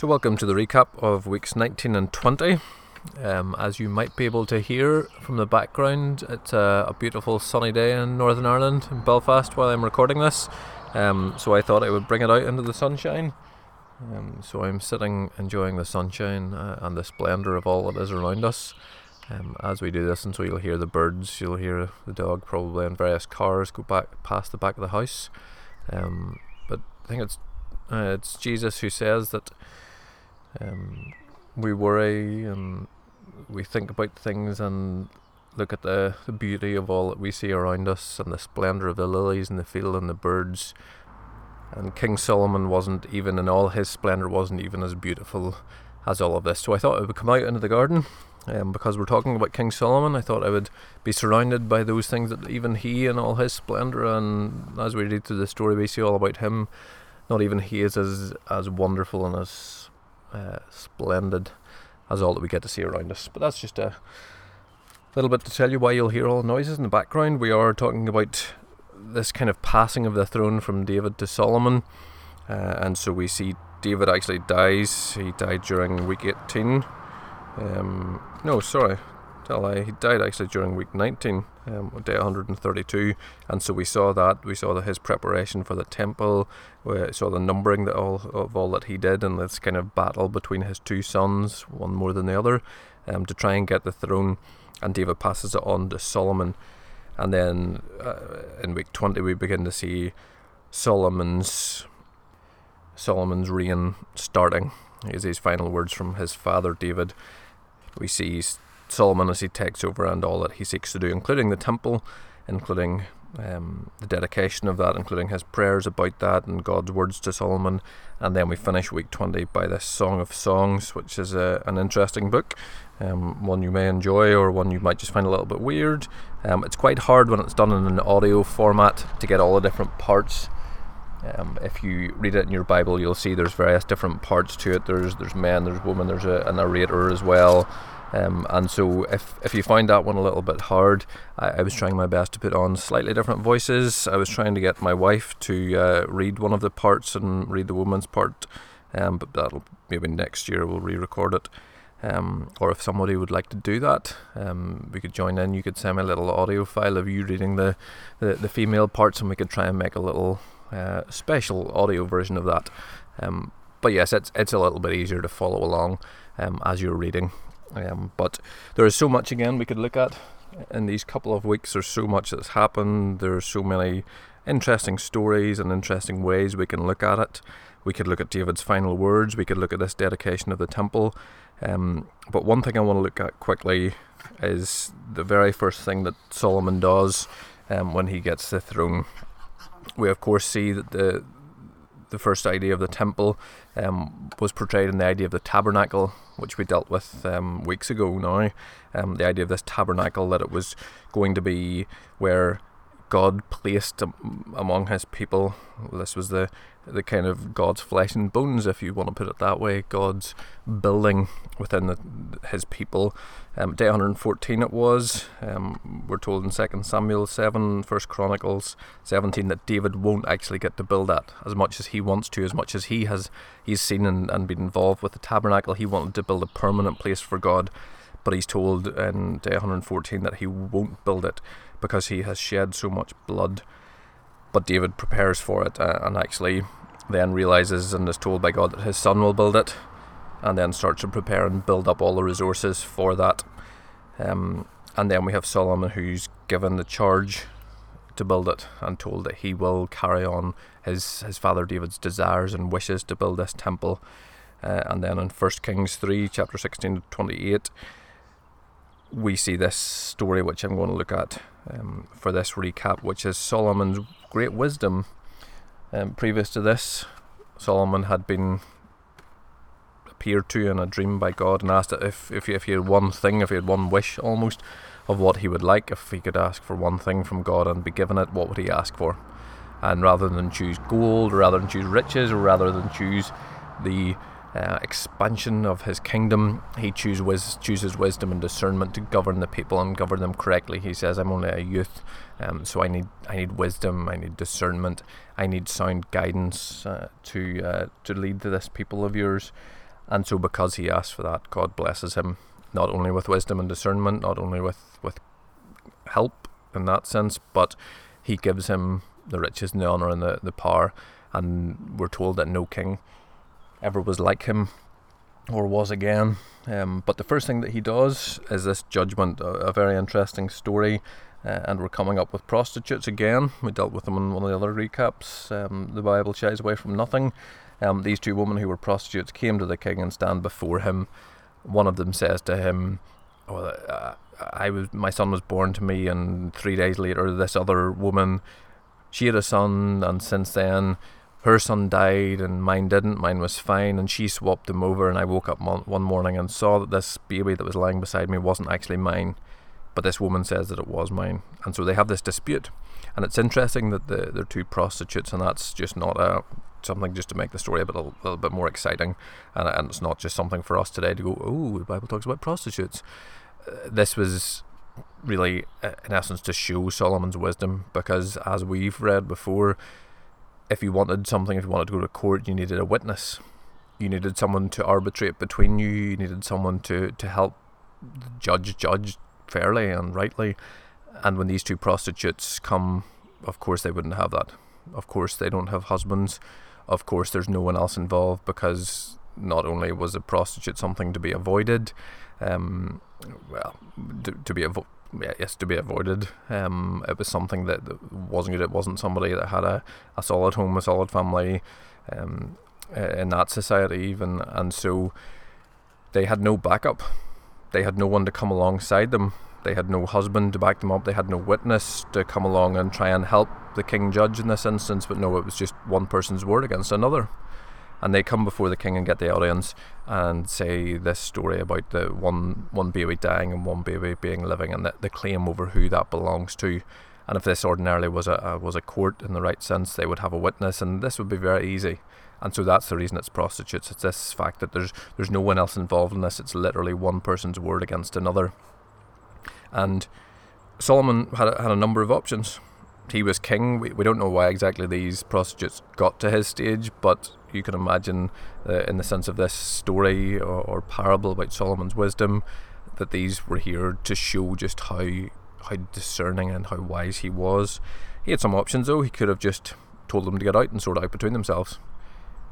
So, welcome to the recap of weeks 19 and 20. Um, as you might be able to hear from the background, it's a, a, beautiful sunny day in Northern Ireland, in Belfast, while I'm recording this. Um, so, I thought I would bring it out into the sunshine. Um, so, I'm sitting enjoying the sunshine uh, and the splendour of all that is around us. Um, as we do this, and so you'll hear the birds, you'll hear the dog probably in various cars go back past the back of the house. Um, but I think it's uh, it's Jesus who says that um, we worry and we think about things and look at the, the beauty of all that we see around us and the splendour of the lilies in the field and the birds. And King Solomon wasn't even in all his splendour wasn't even as beautiful as all of this. So I thought I would come out into the garden um, because we're talking about King Solomon. I thought I would be surrounded by those things that even he in all his splendour and as we read through the story we see all about him, not even he is as as wonderful and as splendid as all that we get to see around us. But that's just a little bit to tell you why you'll hear all the noises in the background. We are talking about this kind of passing of the throne from David to Solomon, uh, and so we see David actually dies. He died during week 18. Um, no, sorry, He died actually during week 19 um, day 132, and so we saw that we saw the, his preparation for the temple, we saw the numbering that all of all that he did, and this kind of battle between his two sons, one more than the other, um, to try and get the throne. And David passes it on to Solomon, and then uh, in week 20 we begin to see Solomon's Solomon's reign starting. Is his final words from his father David. We see Solomon as he takes over and all that he seeks to do, including the temple, including um, the dedication of that, including his prayers about that and God's words to Solomon. And then we finish week 20 by this Song of Songs, which is a, an interesting book, um, one you may enjoy or one you might just find a little bit weird. Um, it's quite hard when it's done in an audio format to get all the different parts. Um, if you read it in your Bible, you'll see there's various different parts to it. There's there's men, there's women, there's a, a narrator as well. Um, and so, if, if you find that one a little bit hard, I, I, was trying my best to put on slightly different voices. I was trying to get my wife to uh, read one of the parts and read the woman's part, um, but that'll maybe next year we'll re record it. Um, or if somebody would like to do that, um, we could join in. You could send me a little audio file of you reading the, the, the female parts, and we could try and make a little uh, special audio version of that. Um, but yes, it's it's a little bit easier to follow along um, as you're reading. Um, but there is so much again we could look at in these couple of weeks. There's so much that's happened. There's so many interesting stories and interesting ways we can look at it. We could look at David's final words. We could look at this dedication of the temple. Um, but one thing I want to look at quickly is the very first thing that Solomon does um, when he gets the throne. We of course see that the the first idea of the temple um, was portrayed in the idea of the tabernacle, which we dealt with um, weeks ago now. Um, the idea of this tabernacle that it was going to be where God placed among his people. This was the the kind of God's flesh and bones, if you want to put it that way. God's building within the, his people. Um, day 114 it was. Um, we're told in 2 Samuel 7, 1 Chronicles 17 that David won't actually get to build that as much as he wants to, as much as he has he's seen and, and been involved with the tabernacle. He wanted to build a permanent place for God, but he's told in day 114 that he won't build it because he has shed so much blood. But David prepares for it uh, and actually then realizes and is told by God that his son will build it, and then starts to prepare and build up all the resources for that. Um, and then we have Solomon who's given the charge to build it and told that he will carry on his, his father David's desires and wishes to build this temple. Uh, and then in 1 Kings 3, chapter 16 to 28, we see this story, which I'm going to look at um, for this recap, which is Solomon's great wisdom. Um, previous to this, Solomon had been appeared to in a dream by God and asked if, if, if he had one thing, if he had one wish almost of what he would like, if he could ask for one thing from God and be given it, what would he ask for? And rather than choose gold, rather than choose riches, or rather than choose the uh, expansion of his kingdom. He choose wis- chooses wisdom and discernment to govern the people and govern them correctly. He says, "I'm only a youth, um, so I need I need wisdom. I need discernment. I need sound guidance uh, to uh, to lead to this people of yours." And so, because he asks for that, God blesses him not only with wisdom and discernment, not only with, with help in that sense, but he gives him the riches and the honour and the, the power. And we're told that no king ever was like him or was again. Um, but the first thing that he does is this judgment, a, a very interesting story. Uh, and we're coming up with prostitutes again. We dealt with them in one of the other recaps. Um, the Bible shies away from nothing. Um, these two women who were prostitutes came to the king and stand before him. One of them says to him, oh, uh, "I was my son was born to me, and three days later, this other woman, she had a son, and since then." Her son died and mine didn't. Mine was fine, and she swapped them over. And I woke up one morning and saw that this baby that was lying beside me wasn't actually mine but this woman says that it was mine. And so they have this dispute. And it's interesting that the, they're two prostitutes, and that's just not a something just to make the story a, bit, a little bit more exciting. And, and it's not just something for us today to go, oh, the Bible talks about prostitutes. Uh, this was really, uh, in essence, to show Solomon's wisdom, because as we've read before, if you wanted something, if you wanted to go to court, you needed a witness. You needed someone to arbitrate between you. You needed someone to, to help judge judge fairly and rightly. And when these two prostitutes come, of course they wouldn't have that. Of course they don't have husbands. Of course there's no one else involved because not only was a prostitute something to be avoided, um, well, to, to be avoided yes, to be avoided. Um, it was something that wasn't good. It wasn't somebody that had a, a solid home, a solid family, um, in that society even, and so they had no backup. They had no one to come alongside them. They had no husband to back them up. They had no witness to come along and try and help the king judge in this instance. But no, it was just one person's word against another. And they come before the king and get the audience and say this story about the one one baby dying and one baby being living, and the, the claim over who that belongs to. And if this ordinarily was a, a was a court in the right sense, they would have a witness, and this would be very easy and so that's the reason it's prostitutes. It's this fact that there's there's no one else involved in this. It's literally one person's word against another. And Solomon had a, had a number of options. He was king. We, we don't know why exactly these prostitutes got to his stage, but you can imagine, uh, in the sense of this story or, or parable about Solomon's wisdom, that these were here to show just how how discerning and how wise he was. He had some options though. He could have just told them to get out and sort out between themselves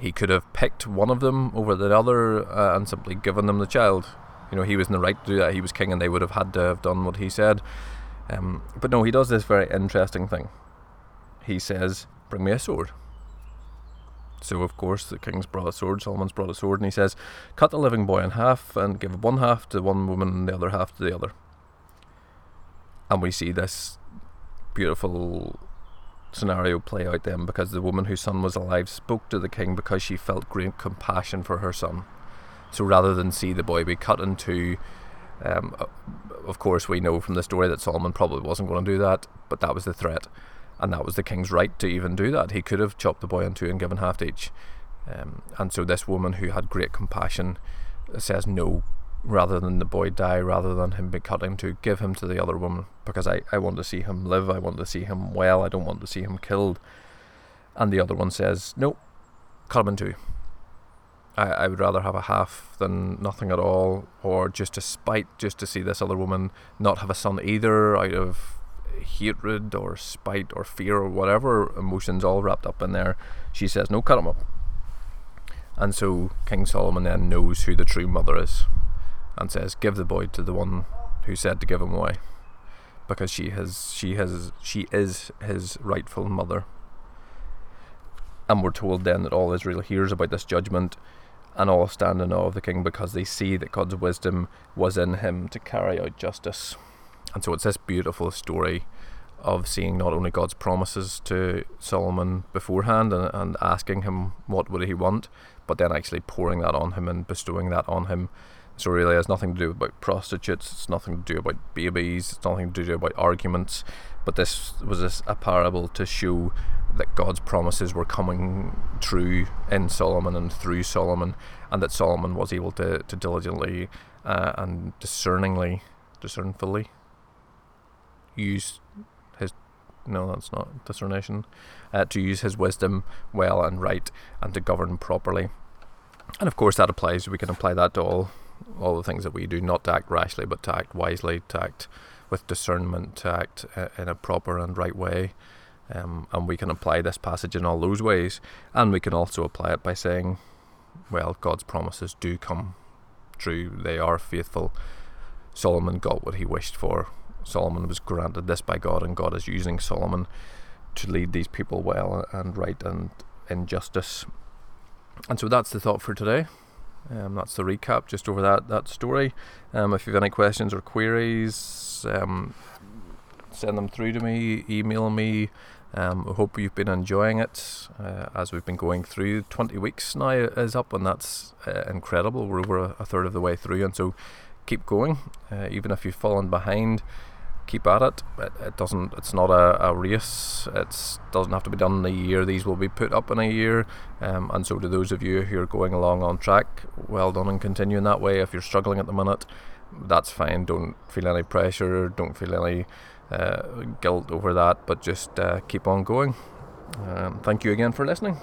he could have picked one of them over the other uh, and simply given them the child. You know, he was in the right to do that. He was king, and they would have had to have done what he said. Um, but no, he does this very interesting thing. He says, "Bring me a sword." So of course the king's brought a sword. Solomon's brought a sword, and he says, "Cut the living boy in half and give one half to one woman and the other half to the other." And we see this beautiful scenario play out then because the woman whose son was alive spoke to the king because she felt great compassion for her son. So rather than see the boy be cut in two, um, of course, we know from the story that Solomon probably wasn't going to do that, but that was the threat, and that was the king's right to even do that. He could have chopped the boy in two and given half to each. Um, and so this woman who had great compassion says no rather than the boy die, rather than him be cut into, give him to the other woman because I, I want to see him live, I want to see him well, I don't want to see him killed. And the other one says, Nope, cut him in two. I, I would rather have a half than nothing at all, or just to spite, just to see this other woman not have a son either out of hatred or spite or fear or whatever emotions all wrapped up in there. She says, No, cut him up. And so King Solomon then knows who the true mother is and says, "Give the boy to the one who said to give him away, because she has she has she is his rightful mother." And we're told then that all Israel hears about this judgment, and all stand in awe of the king because they see that God's wisdom was in him to carry out justice. And so it's this beautiful story of seeing not only God's promises to Solomon beforehand and, and asking him what would he want, but then actually pouring that on him and bestowing that on him so really it has nothing to do about prostitutes, it's nothing to do about babies, it's nothing to do about arguments. But this was a parable to show that God's promises were coming true in Solomon and through Solomon, and that Solomon was able to, to diligently uh, and discerningly, discernfully use his no, that's not discernation, uh, to use his wisdom well and right, and to govern properly And of course, that applies. We can apply that to all all the things that we do, not to act rashly, but to act wisely, to act with discernment, to act uh, in a proper and right way. Um, and we can apply this passage in all those ways. And we can also apply it by saying, well, God's promises do come true, they are faithful. Solomon got what he wished for. Solomon was granted this by God, and God is using Solomon to lead these people well and right and in justice. And so that's the thought for today. Um, that's the recap just over that that story. Um, if you have any questions or queries, um, send them through to me, email me. Um, I hope you've been enjoying it uh, as we've been going through. 20 weeks now is up, and that's uh, incredible. We're over a, a, third of the way through, and so keep going. Uh, even if you've fallen behind, keep at it. It, it doesn't. It's not a, a race. It doesn't have to be done in a year. These will be put up in a year. Um, and so to those of you who are going along on track, well done and continue in that way. If you're struggling at the minute, that's fine. Don't feel any pressure. Don't feel any uh, guilt over that. But just uh, keep on going. Um, thank you again for listening.